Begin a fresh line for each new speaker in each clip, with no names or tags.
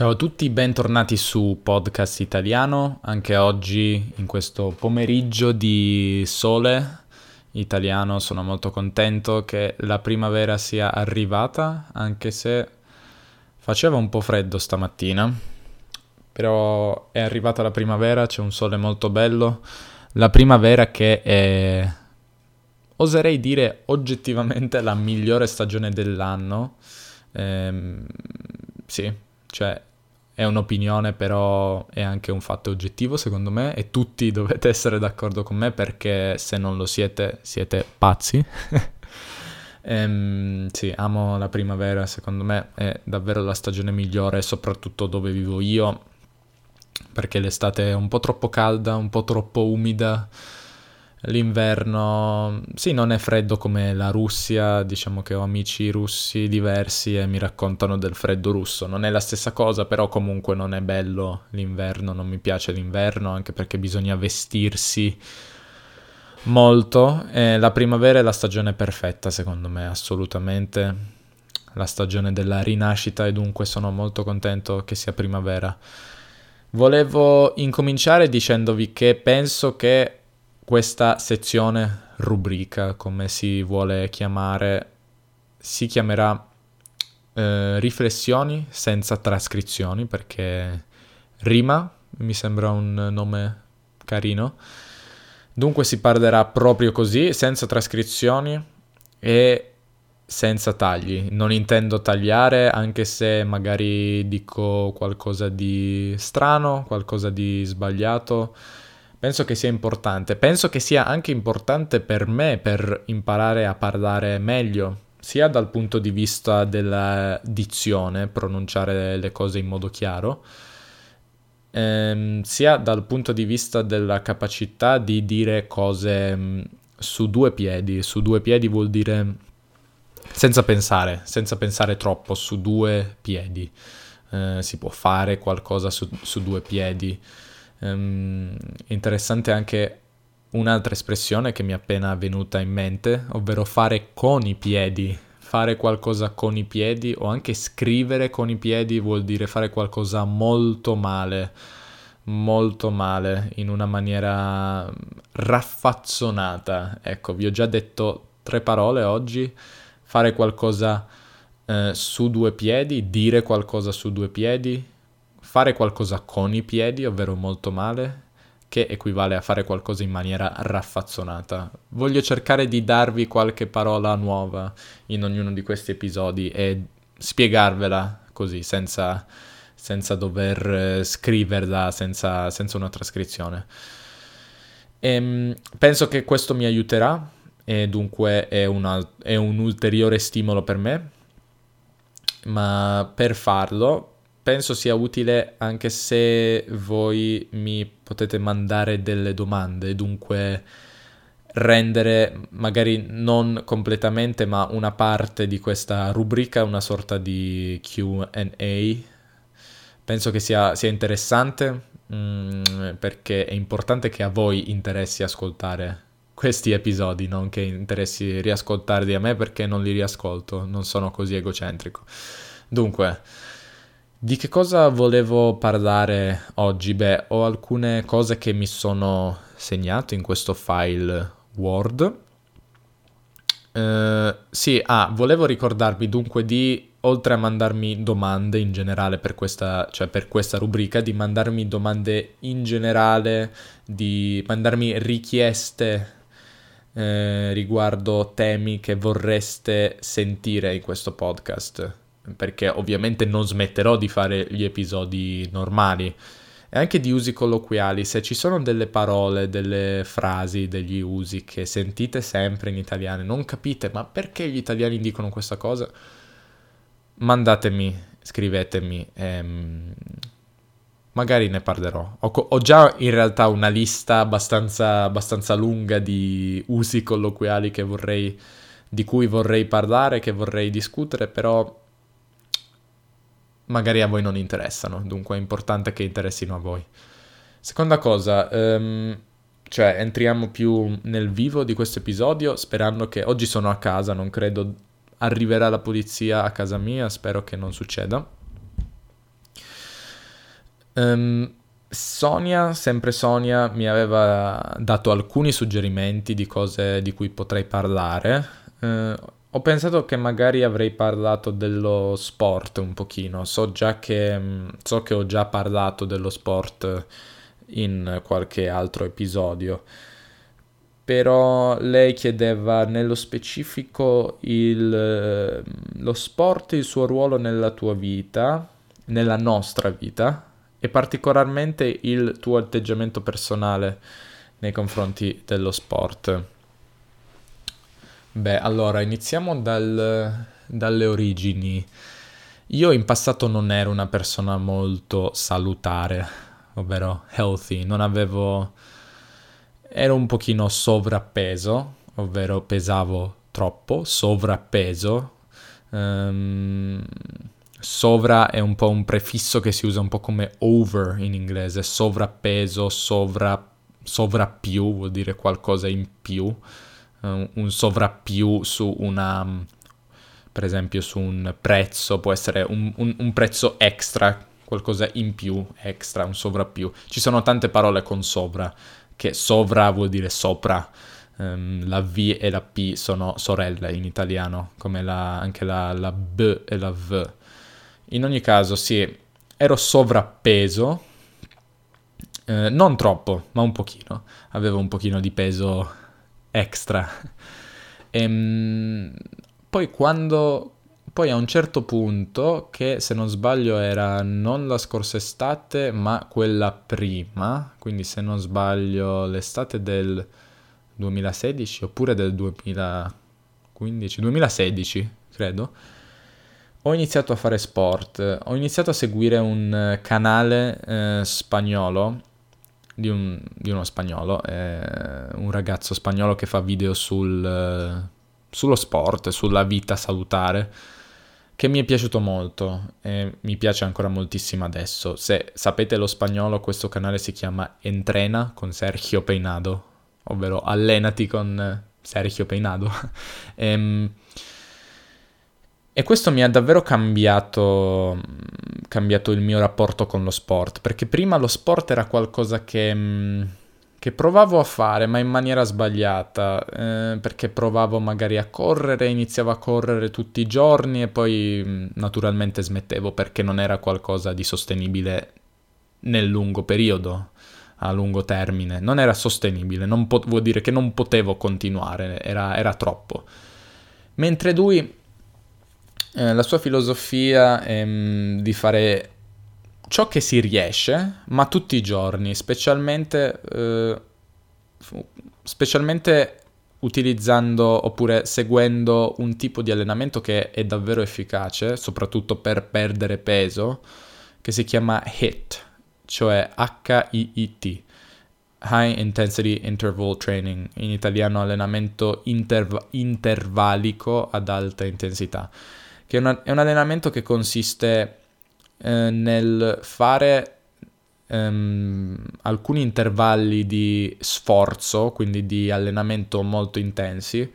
Ciao a tutti, bentornati su Podcast Italiano, anche oggi in questo pomeriggio di sole italiano sono molto contento che la primavera sia arrivata, anche se faceva un po' freddo stamattina, però è arrivata la primavera, c'è un sole molto bello, la primavera che è, oserei dire, oggettivamente la migliore stagione dell'anno. Ehm, sì, cioè è un'opinione, però è anche un fatto oggettivo secondo me e tutti dovete essere d'accordo con me perché se non lo siete, siete pazzi. ehm, sì, amo la primavera, secondo me è davvero la stagione migliore, soprattutto dove vivo io, perché l'estate è un po' troppo calda, un po' troppo umida L'inverno, sì, non è freddo come la Russia, diciamo che ho amici russi diversi e mi raccontano del freddo russo. Non è la stessa cosa, però comunque non è bello l'inverno, non mi piace l'inverno, anche perché bisogna vestirsi molto. E la primavera è la stagione perfetta, secondo me, assolutamente. La stagione della rinascita e dunque sono molto contento che sia primavera. Volevo incominciare dicendovi che penso che questa sezione, rubrica, come si vuole chiamare, si chiamerà eh, riflessioni senza trascrizioni perché rima, mi sembra un nome carino. Dunque si parlerà proprio così, senza trascrizioni e senza tagli. Non intendo tagliare, anche se magari dico qualcosa di strano, qualcosa di sbagliato penso che sia importante. Penso che sia anche importante per me per imparare a parlare meglio, sia dal punto di vista della dizione, pronunciare le cose in modo chiaro, ehm, sia dal punto di vista della capacità di dire cose mm, su due piedi. Su due piedi vuol dire senza pensare, senza pensare troppo, su due piedi. Eh, si può fare qualcosa su, su due piedi. Um, interessante anche un'altra espressione che mi è appena venuta in mente, ovvero fare con i piedi. Fare qualcosa con i piedi o anche scrivere con i piedi vuol dire fare qualcosa molto male, molto male, in una maniera raffazzonata. Ecco, vi ho già detto tre parole oggi. Fare qualcosa eh, su due piedi, dire qualcosa su due piedi, fare qualcosa con i piedi, ovvero molto male, che equivale a fare qualcosa in maniera raffazzonata. Voglio cercare di darvi qualche parola nuova in ognuno di questi episodi e spiegarvela così, senza, senza dover eh, scriverla, senza, senza una trascrizione. E, ehm, penso che questo mi aiuterà e dunque è, una, è un ulteriore stimolo per me, ma per farlo penso sia utile anche se voi mi potete mandare delle domande, dunque rendere magari non completamente ma una parte di questa rubrica una sorta di QA. Penso che sia, sia interessante mm, perché è importante che a voi interessi ascoltare questi episodi, non che interessi riascoltarli a me perché non li riascolto, non sono così egocentrico. Dunque, di che cosa volevo parlare oggi? Beh, ho alcune cose che mi sono segnato in questo file Word. Uh, sì, ah, volevo ricordarvi dunque di, oltre a mandarmi domande in generale per questa, cioè per questa rubrica, di mandarmi domande in generale, di mandarmi richieste eh, riguardo temi che vorreste sentire in questo podcast perché ovviamente non smetterò di fare gli episodi normali e anche di usi colloquiali. Se ci sono delle parole, delle frasi, degli usi che sentite sempre in italiano, non capite ma perché gli italiani dicono questa cosa, mandatemi, scrivetemi. Ehm, magari ne parlerò. Ho, ho, già in realtà una lista abbastanza, abbastanza lunga di usi colloquiali vorrei, di cui vorrei parlare, che vorrei discutere, però magari a voi non interessano, dunque è importante che interessino a voi. Seconda cosa, um, cioè entriamo più nel vivo di questo episodio sperando che oggi sono a casa, non credo arriverà la polizia a casa mia, spero che non succeda. Um, Sonia, sempre Sonia, mi aveva dato alcuni suggerimenti di cose di cui potrei parlare. Uh, ho pensato che magari avrei parlato dello sport un pochino. So già che, mm, so che ho già parlato dello sport in qualche altro episodio. Però lei chiedeva nello specifico il, lo sport, il suo ruolo nella tua vita, nella nostra vita e particolarmente il tuo atteggiamento personale nei confronti dello sport. Beh, allora iniziamo dal, dalle origini. Io in passato non ero una persona molto salutare, ovvero healthy, non avevo... ero un pochino sovrappeso, ovvero pesavo troppo, sovrappeso. Um, sovra è un po' un prefisso che si usa un po' come over in inglese, sovrappeso, sovra, sovrappiù vuol dire qualcosa in più un sovrappiù su una, per esempio su un prezzo, può essere un, un, un prezzo extra, qualcosa in più, extra, un sovrappiù. Ci sono tante parole con sovra, che sovra vuol dire sopra. Um, la V e la P sono sorelle in italiano, come la, anche la, la B e la V. In ogni caso, sì, ero sovrappeso, eh, non troppo, ma un pochino. Avevo un pochino di peso extra. E, ehm, poi quando... Poi a un certo punto, che se non sbaglio era non la scorsa estate, ma quella prima, quindi se non sbaglio l'estate del 2016 oppure del 2015, 2016 credo, ho iniziato a fare sport, ho iniziato a seguire un canale eh, spagnolo di, un, di uno spagnolo, un ragazzo spagnolo che fa video sul, sullo sport, sulla vita salutare, che mi è piaciuto molto e mi piace ancora moltissimo adesso. Se sapete lo spagnolo, questo canale si chiama Entrena con Sergio Peinado, ovvero Allenati con Sergio Peinado. ehm, e questo mi ha davvero cambiato, cambiato, il mio rapporto con lo sport, perché prima lo sport era qualcosa che, mm, che provavo a fare, ma in maniera sbagliata, eh, perché provavo magari a correre, iniziavo a correre tutti i giorni e poi mm, naturalmente smettevo perché non era qualcosa di sostenibile nel lungo periodo, a lungo termine, non era sostenibile, non po- vuol dire che non potevo continuare, era, era troppo. Mentre lui eh, la sua filosofia è mh, di fare ciò che si riesce, ma tutti i giorni, specialmente, eh, specialmente utilizzando oppure seguendo un tipo di allenamento che è davvero efficace, soprattutto per perdere peso, che si chiama HIIT, cioè H-I-I-T, High Intensity Interval Training, in italiano allenamento interv- intervallico ad alta intensità che è, una, è un allenamento che consiste eh, nel fare ehm, alcuni intervalli di sforzo, quindi di allenamento molto intensi,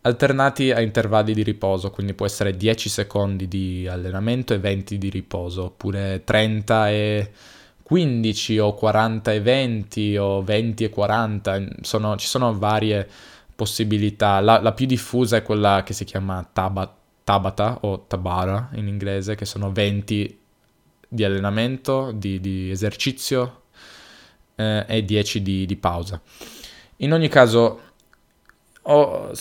alternati a intervalli di riposo, quindi può essere 10 secondi di allenamento e 20 di riposo, oppure 30 e 15 o 40 e 20 o 20 e 40, sono, ci sono varie possibilità. La, la, più diffusa è quella che si chiama Tabat Tabata o Tabara in inglese, che sono 20 di allenamento, di, di esercizio eh, e 10 di, di, pausa. In ogni caso, ho,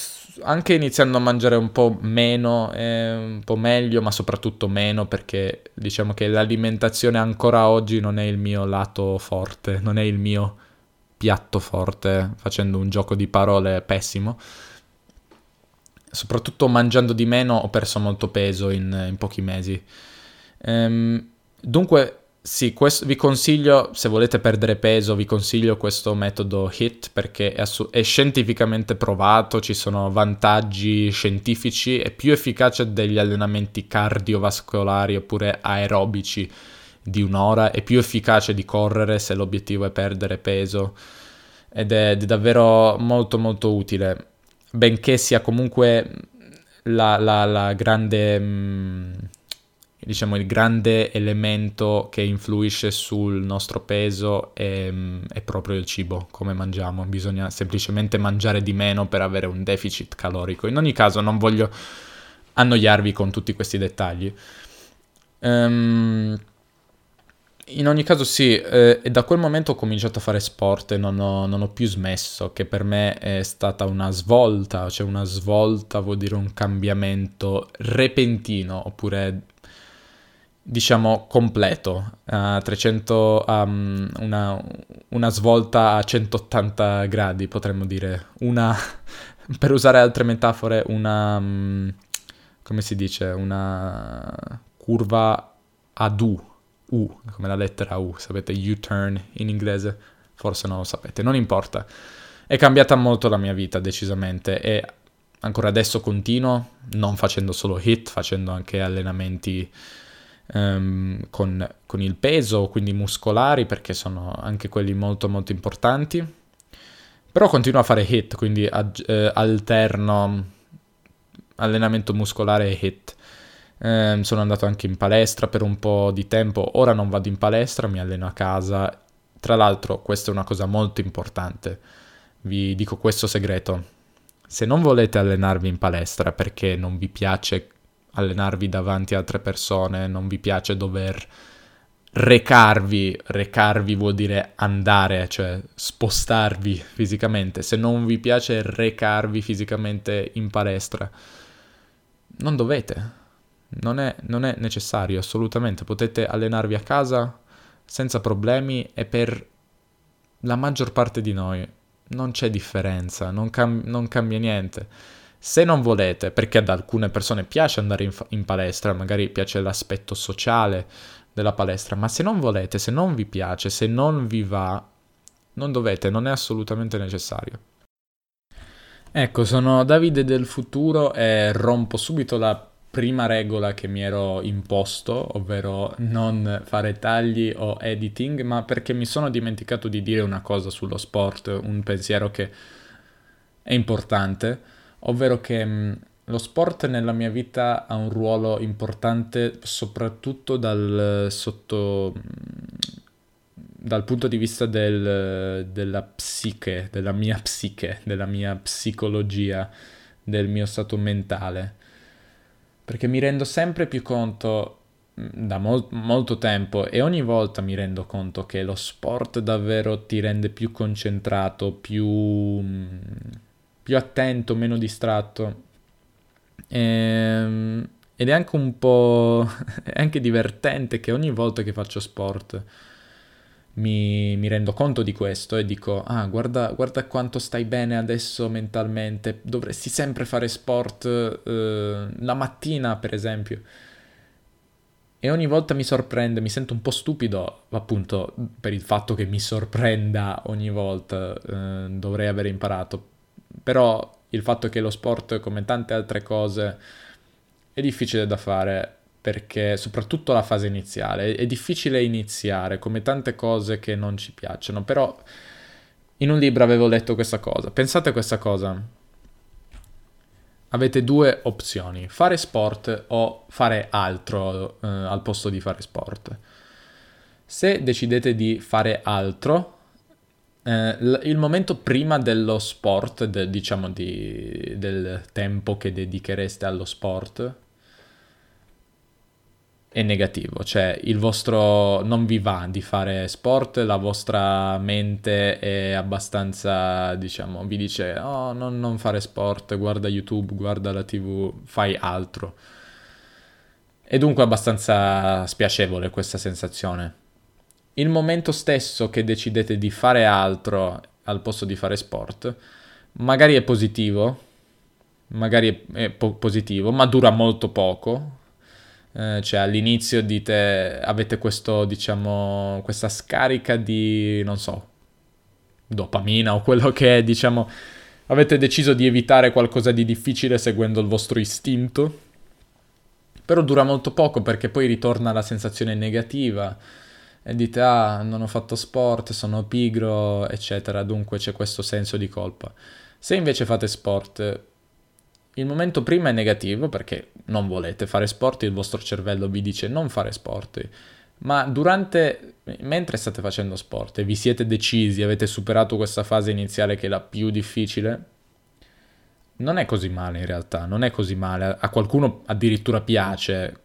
anche iniziando a mangiare un po' meno, eh, un po' meglio, ma soprattutto meno, perché diciamo che l'alimentazione ancora oggi non è il mio lato forte, non è il mio piatto forte, facendo un gioco di parole pessimo soprattutto mangiando di meno ho perso molto peso in, in pochi mesi. Ehm, dunque, sì, questo, vi consiglio, se volete perdere peso, vi consiglio questo metodo HIT perché è, assu- è, scientificamente provato, ci sono vantaggi scientifici, è più efficace degli allenamenti cardiovascolari oppure aerobici di un'ora, è più efficace di correre se l'obiettivo è perdere peso ed è, è davvero molto molto utile benché sia comunque la, la, la grande, mm, diciamo, il grande elemento che influisce sul nostro peso è, è, proprio il cibo, come mangiamo. Bisogna semplicemente mangiare di meno per avere un deficit calorico. In ogni caso non voglio annoiarvi con tutti questi dettagli. Um, in ogni caso sì, eh, e da quel momento ho cominciato a fare sport e non ho, non ho, più smesso, che per me è stata una svolta, cioè una svolta vuol dire un cambiamento repentino, oppure diciamo completo, a 300, um, una, una svolta a 180 gradi potremmo dire, una, per usare altre metafore, una, um, come si dice, una curva ad U U, come la lettera U, sapete, U-turn in inglese, forse non lo sapete, non importa. È cambiata molto la mia vita, decisamente, e ancora adesso continuo, non facendo solo hit, facendo anche allenamenti um, con, con, il peso, quindi muscolari, perché sono anche quelli molto molto importanti. Però continuo a fare hit, quindi ag- eh, alterno allenamento muscolare e hit. Eh, sono andato anche in palestra per un po' di tempo, ora non vado in palestra, mi alleno a casa. Tra l'altro, questa è una cosa molto importante. Vi dico questo segreto. Se non volete allenarvi in palestra perché non vi piace allenarvi davanti a altre persone, non vi piace dover recarvi, recarvi vuol dire andare, cioè spostarvi fisicamente. Se non vi piace recarvi fisicamente in palestra, non dovete non è, non è necessario assolutamente, potete allenarvi a casa senza problemi e per la maggior parte di noi non c'è differenza, non, cam- non, cambia niente. Se non volete, perché ad alcune persone piace andare in, fa- in, palestra, magari piace l'aspetto sociale della palestra, ma se non volete, se non vi piace, se non vi va, non dovete, non è assolutamente necessario. Ecco, sono Davide del futuro e rompo subito la prima regola che mi ero imposto, ovvero non fare tagli o editing, ma perché mi sono dimenticato di dire una cosa sullo sport, un pensiero che è importante, ovvero che mm, lo sport nella mia vita ha un ruolo importante soprattutto dal, sotto, mm, dal punto di vista del, della psiche, della mia psiche, della mia psicologia, del mio stato mentale perché mi rendo sempre più conto mm, da mol- molto tempo e ogni volta mi rendo conto che lo sport davvero ti rende più concentrato, più, mm, più attento, meno distratto. E, ehm, ed è anche un po' è anche divertente che ogni volta che faccio sport mi, mi, rendo conto di questo e dico, ah, guarda, guarda, quanto stai bene adesso mentalmente, dovresti sempre fare sport eh, la mattina, per esempio. E ogni volta mi sorprende, mi sento un po' stupido, appunto, per il fatto che mi sorprenda ogni volta, eh, dovrei aver imparato. Però il fatto che lo sport, come tante altre cose, è difficile da fare perché soprattutto la fase iniziale è difficile iniziare come tante cose che non ci piacciono, però in un libro avevo letto questa cosa. Pensate a questa cosa. Avete due opzioni, fare sport o fare altro eh, al posto di fare sport. Se decidete di fare altro, eh, il momento prima dello sport, de, diciamo di, del tempo che dedichereste allo sport, è negativo, cioè il vostro non vi va di fare sport, la vostra mente è abbastanza, diciamo, vi dice oh non, non fare sport, guarda YouTube, guarda la TV, fai altro. È dunque abbastanza spiacevole questa sensazione. Il momento stesso che decidete di fare altro al posto di fare sport, magari è positivo, magari è, po- positivo, ma dura molto poco, eh, cioè all'inizio dite, avete questo, diciamo, questa scarica di, non so, dopamina o quello che è, diciamo, avete deciso di evitare qualcosa di difficile seguendo il vostro istinto, però dura molto poco perché poi ritorna la sensazione negativa e dite ah non ho fatto sport, sono pigro, eccetera, dunque c'è questo senso di colpa. Se invece fate sport il momento prima è negativo perché non volete fare sport, il vostro cervello vi dice non fare sport, ma durante, mentre state facendo sport e vi siete decisi, avete superato questa fase iniziale che è la più difficile, non è così male in realtà, non è così male, a qualcuno addirittura piace,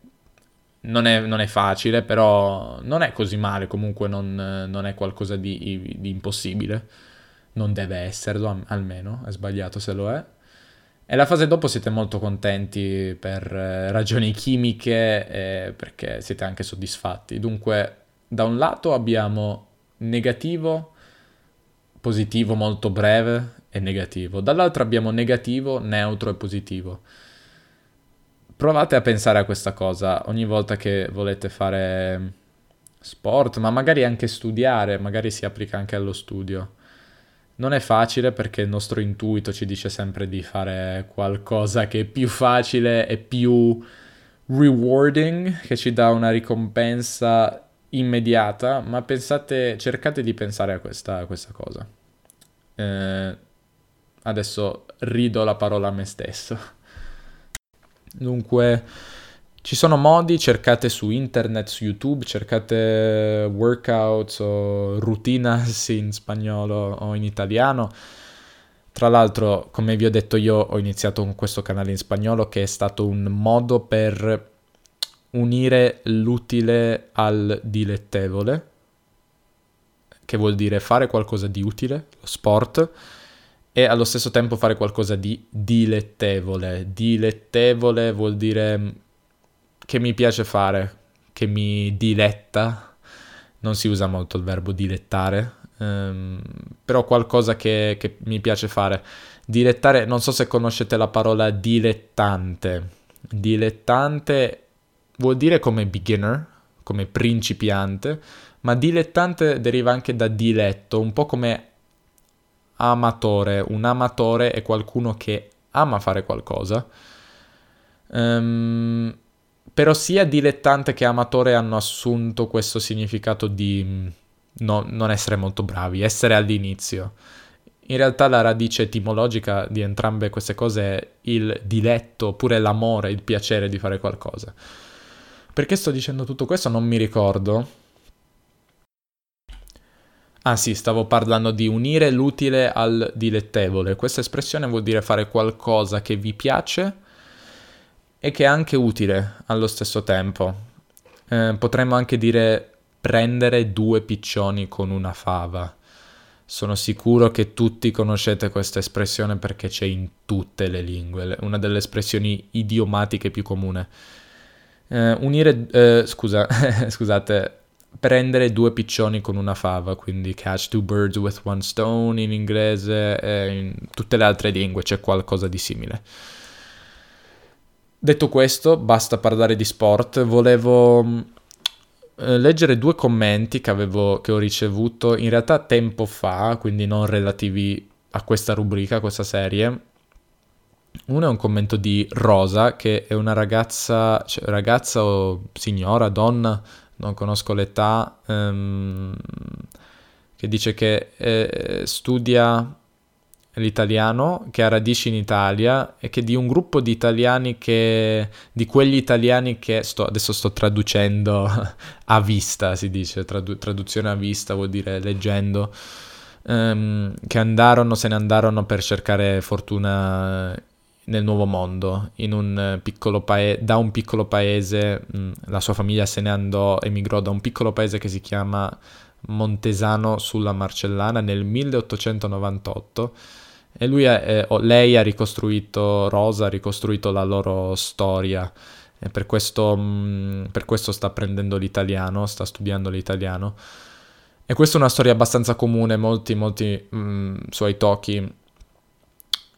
non è, non è facile, però non è così male, comunque non, non è qualcosa di, di impossibile, non deve esserlo almeno, è sbagliato se lo è. E la fase dopo siete molto contenti per eh, ragioni chimiche e perché siete anche soddisfatti. Dunque, da un lato abbiamo negativo, positivo molto breve e negativo. Dall'altro abbiamo negativo, neutro e positivo. Provate a pensare a questa cosa ogni volta che volete fare sport, ma magari anche studiare, magari si applica anche allo studio. Non è facile perché il nostro intuito ci dice sempre di fare qualcosa che è più facile e più rewarding, che ci dà una ricompensa immediata, ma pensate, cercate di pensare a questa, a questa cosa. Eh, adesso rido la parola a me stesso. Dunque, ci sono modi, cercate su internet, su YouTube, cercate workouts o rutinas in spagnolo o in italiano. Tra l'altro, come vi ho detto io, ho iniziato con questo canale in spagnolo che è stato un modo per unire l'utile al dilettevole, che vuol dire fare qualcosa di utile, lo sport, e allo stesso tempo fare qualcosa di dilettevole. Dilettevole vuol dire che mi piace fare, che mi diletta, non si usa molto il verbo dilettare, um, però qualcosa che, che mi piace fare. Dilettare, non so se conoscete la parola dilettante. Dilettante vuol dire come beginner, come principiante, ma dilettante deriva anche da diletto, un po' come amatore. Un amatore è qualcuno che ama fare qualcosa. Um, però sia dilettante che amatore hanno assunto questo significato di mm, no, non essere molto bravi, essere all'inizio. In realtà la radice etimologica di entrambe queste cose è il diletto, oppure l'amore, il piacere di fare qualcosa. Perché sto dicendo tutto questo? Non mi ricordo. Ah sì, stavo parlando di unire l'utile al dilettevole. Questa espressione vuol dire fare qualcosa che vi piace e che è anche utile allo stesso tempo. Eh, potremmo anche dire prendere due piccioni con una fava. Sono sicuro che tutti conoscete questa espressione perché c'è in tutte le lingue, una delle espressioni idiomatiche più comune. Eh, unire, eh, scusa, scusate, prendere due piccioni con una fava, quindi catch two birds with one stone in inglese e in tutte le altre lingue c'è qualcosa di simile. Detto questo, basta parlare di sport. Volevo mm, eh, leggere due commenti che, avevo, che ho ricevuto in realtà tempo fa, quindi non relativi a questa rubrica, a questa serie. Uno è un commento di Rosa, che è una ragazza, cioè, ragazza o signora, donna, non conosco l'età, ehm, che dice che eh, studia l'italiano che ha radici in Italia e che di un gruppo di italiani che di quegli italiani che sto, adesso sto traducendo a vista si dice tradu- traduzione a vista vuol dire leggendo um, che andarono se ne andarono per cercare fortuna nel nuovo mondo un paese da un piccolo paese mh, la sua famiglia se ne andò emigrò da un piccolo paese che si chiama Montesano sulla Marcellana nel 1898 e lui è, eh, lei ha ricostruito, Rosa ha ricostruito la loro storia e per questo, mh, mm, per questo sta apprendendo l'italiano, sta studiando l'italiano. E questa è una storia abbastanza comune, molti, molti mh, mm, suoi tocchi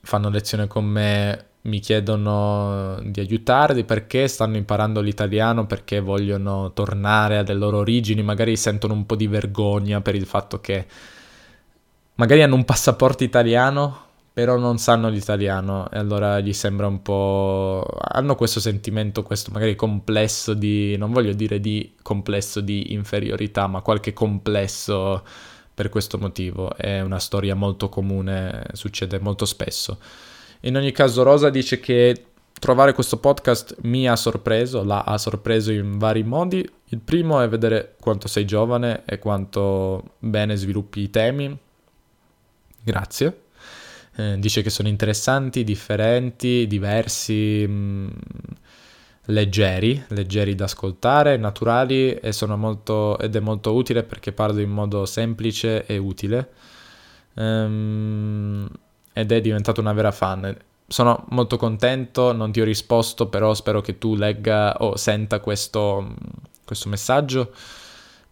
fanno lezione con me, mi chiedono di aiutarli perché stanno imparando l'italiano, perché vogliono tornare alle loro origini, magari sentono un po' di vergogna per il fatto che magari hanno un passaporto italiano, però non sanno l'italiano e allora gli sembra un po'... hanno questo sentimento, questo magari complesso di... non voglio dire di complesso di inferiorità, ma qualche complesso per questo motivo. È una storia molto comune, succede molto spesso. In ogni caso Rosa dice che trovare questo podcast mi ha sorpreso, la ha sorpreso in vari modi. Il primo è vedere quanto sei giovane e quanto bene sviluppi i temi. Grazie. Eh, dice che sono interessanti, differenti, diversi, mh, mm, leggeri, leggeri da ascoltare, naturali molto, ed è molto utile perché parlo in modo semplice e utile. Um, ed è diventato una vera fan sono molto contento, non ti ho risposto, però spero che tu legga o senta questo, questo messaggio.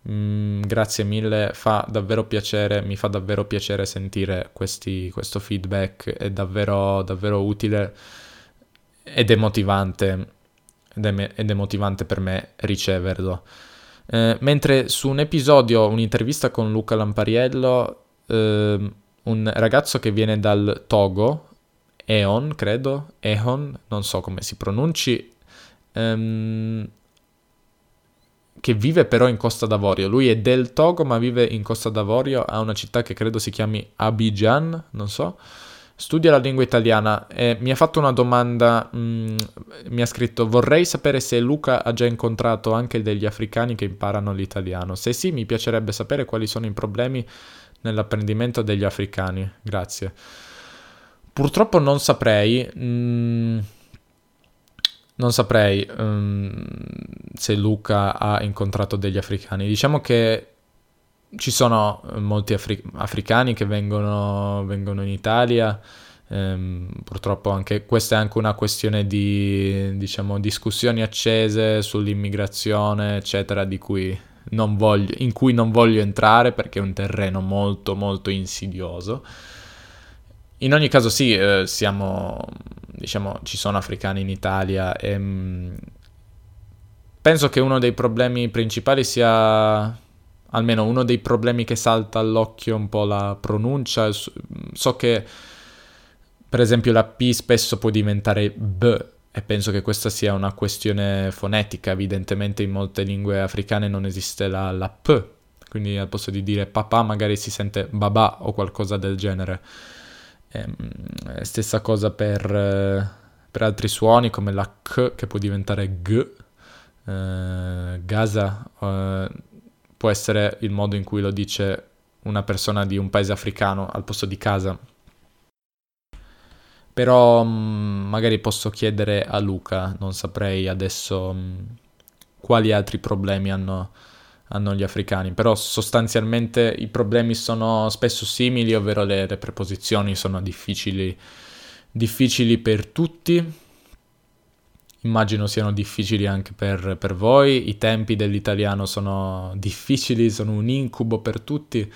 Mm, grazie mille, fa davvero piacere, mi fa davvero piacere sentire questi, questo feedback, è davvero, davvero utile ed è motivante, ed è, ed è motivante per me riceverlo. Eh, mentre su un episodio, un'intervista con Luca Lampariello, eh, un ragazzo che viene dal Togo, Eon, credo, Eon, non so come si pronunci, um, che vive però in Costa d'Avorio. Lui è del Togo, ma vive in Costa d'Avorio, ha una città che credo si chiami Abidjan, non so. Studia la lingua italiana e mi ha fatto una domanda, mh, mm, mi ha scritto vorrei sapere se Luca ha già incontrato anche degli africani che imparano l'italiano. Se sì, mi piacerebbe sapere quali sono i problemi nell'apprendimento degli africani. Grazie. Purtroppo non saprei. Mm, non saprei um, se Luca ha incontrato degli africani. Diciamo che ci sono molti afri- africani che vengono, vengono in Italia. Um, purtroppo anche questa è anche una questione di diciamo, discussioni accese sull'immigrazione, eccetera, di cui voglio, in cui non voglio entrare perché è un terreno molto molto insidioso. In ogni caso sì, eh, siamo, diciamo, ci sono africani in Italia e mh, mm, penso che uno dei problemi principali sia, almeno uno dei problemi che salta all'occhio un po' la pronuncia. So che per esempio la P spesso può diventare B e penso che questa sia una questione fonetica, evidentemente in molte lingue africane non esiste la, la P, quindi al posto di dire papà magari si sente babà o qualcosa del genere. Ehm, stessa cosa per, eh, per, altri suoni come la K che può diventare G. Eh, Gaza eh, può essere il modo in cui lo dice una persona di un paese africano al posto di casa. Però mh, mm, magari posso chiedere a Luca, non saprei adesso mh, mm, quali altri problemi hanno hanno gli africani, però sostanzialmente i problemi sono spesso simili, ovvero le, le preposizioni sono difficili, difficili per tutti, immagino siano difficili anche per, per, voi, i tempi dell'italiano sono difficili, sono un incubo per tutti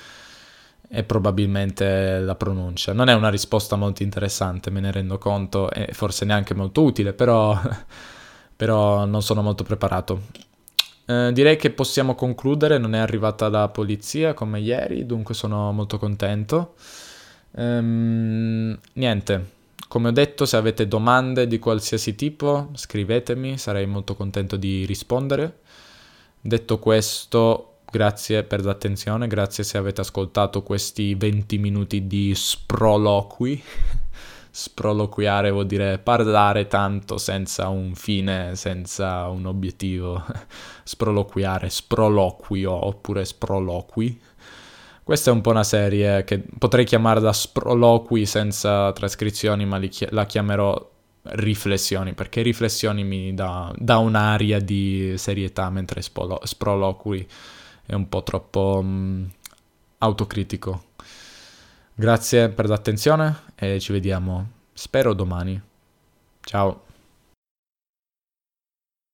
e probabilmente la pronuncia. Non è una risposta molto interessante, me ne rendo conto, e forse neanche molto utile, però, però non sono molto preparato. Eh, direi che possiamo concludere, non è arrivata la polizia come ieri, dunque sono molto contento. Ehm, niente, come ho detto, se avete domande di qualsiasi tipo, scrivetemi, sarei molto contento di rispondere. Detto questo, grazie per l'attenzione, grazie se avete ascoltato questi 20 minuti di sproloqui. sproloquiare vuol dire parlare tanto senza un fine, senza un obiettivo. sproloquiare, sproloquio oppure sproloqui. Questa è un po' una serie che potrei chiamare da sproloqui senza trascrizioni, ma chi- la chiamerò riflessioni, perché riflessioni mi dà, dà un'aria di serietà, mentre spolo- sproloqui è un po' troppo um, autocritico. Grazie per l'attenzione e ci vediamo, spero domani. Ciao.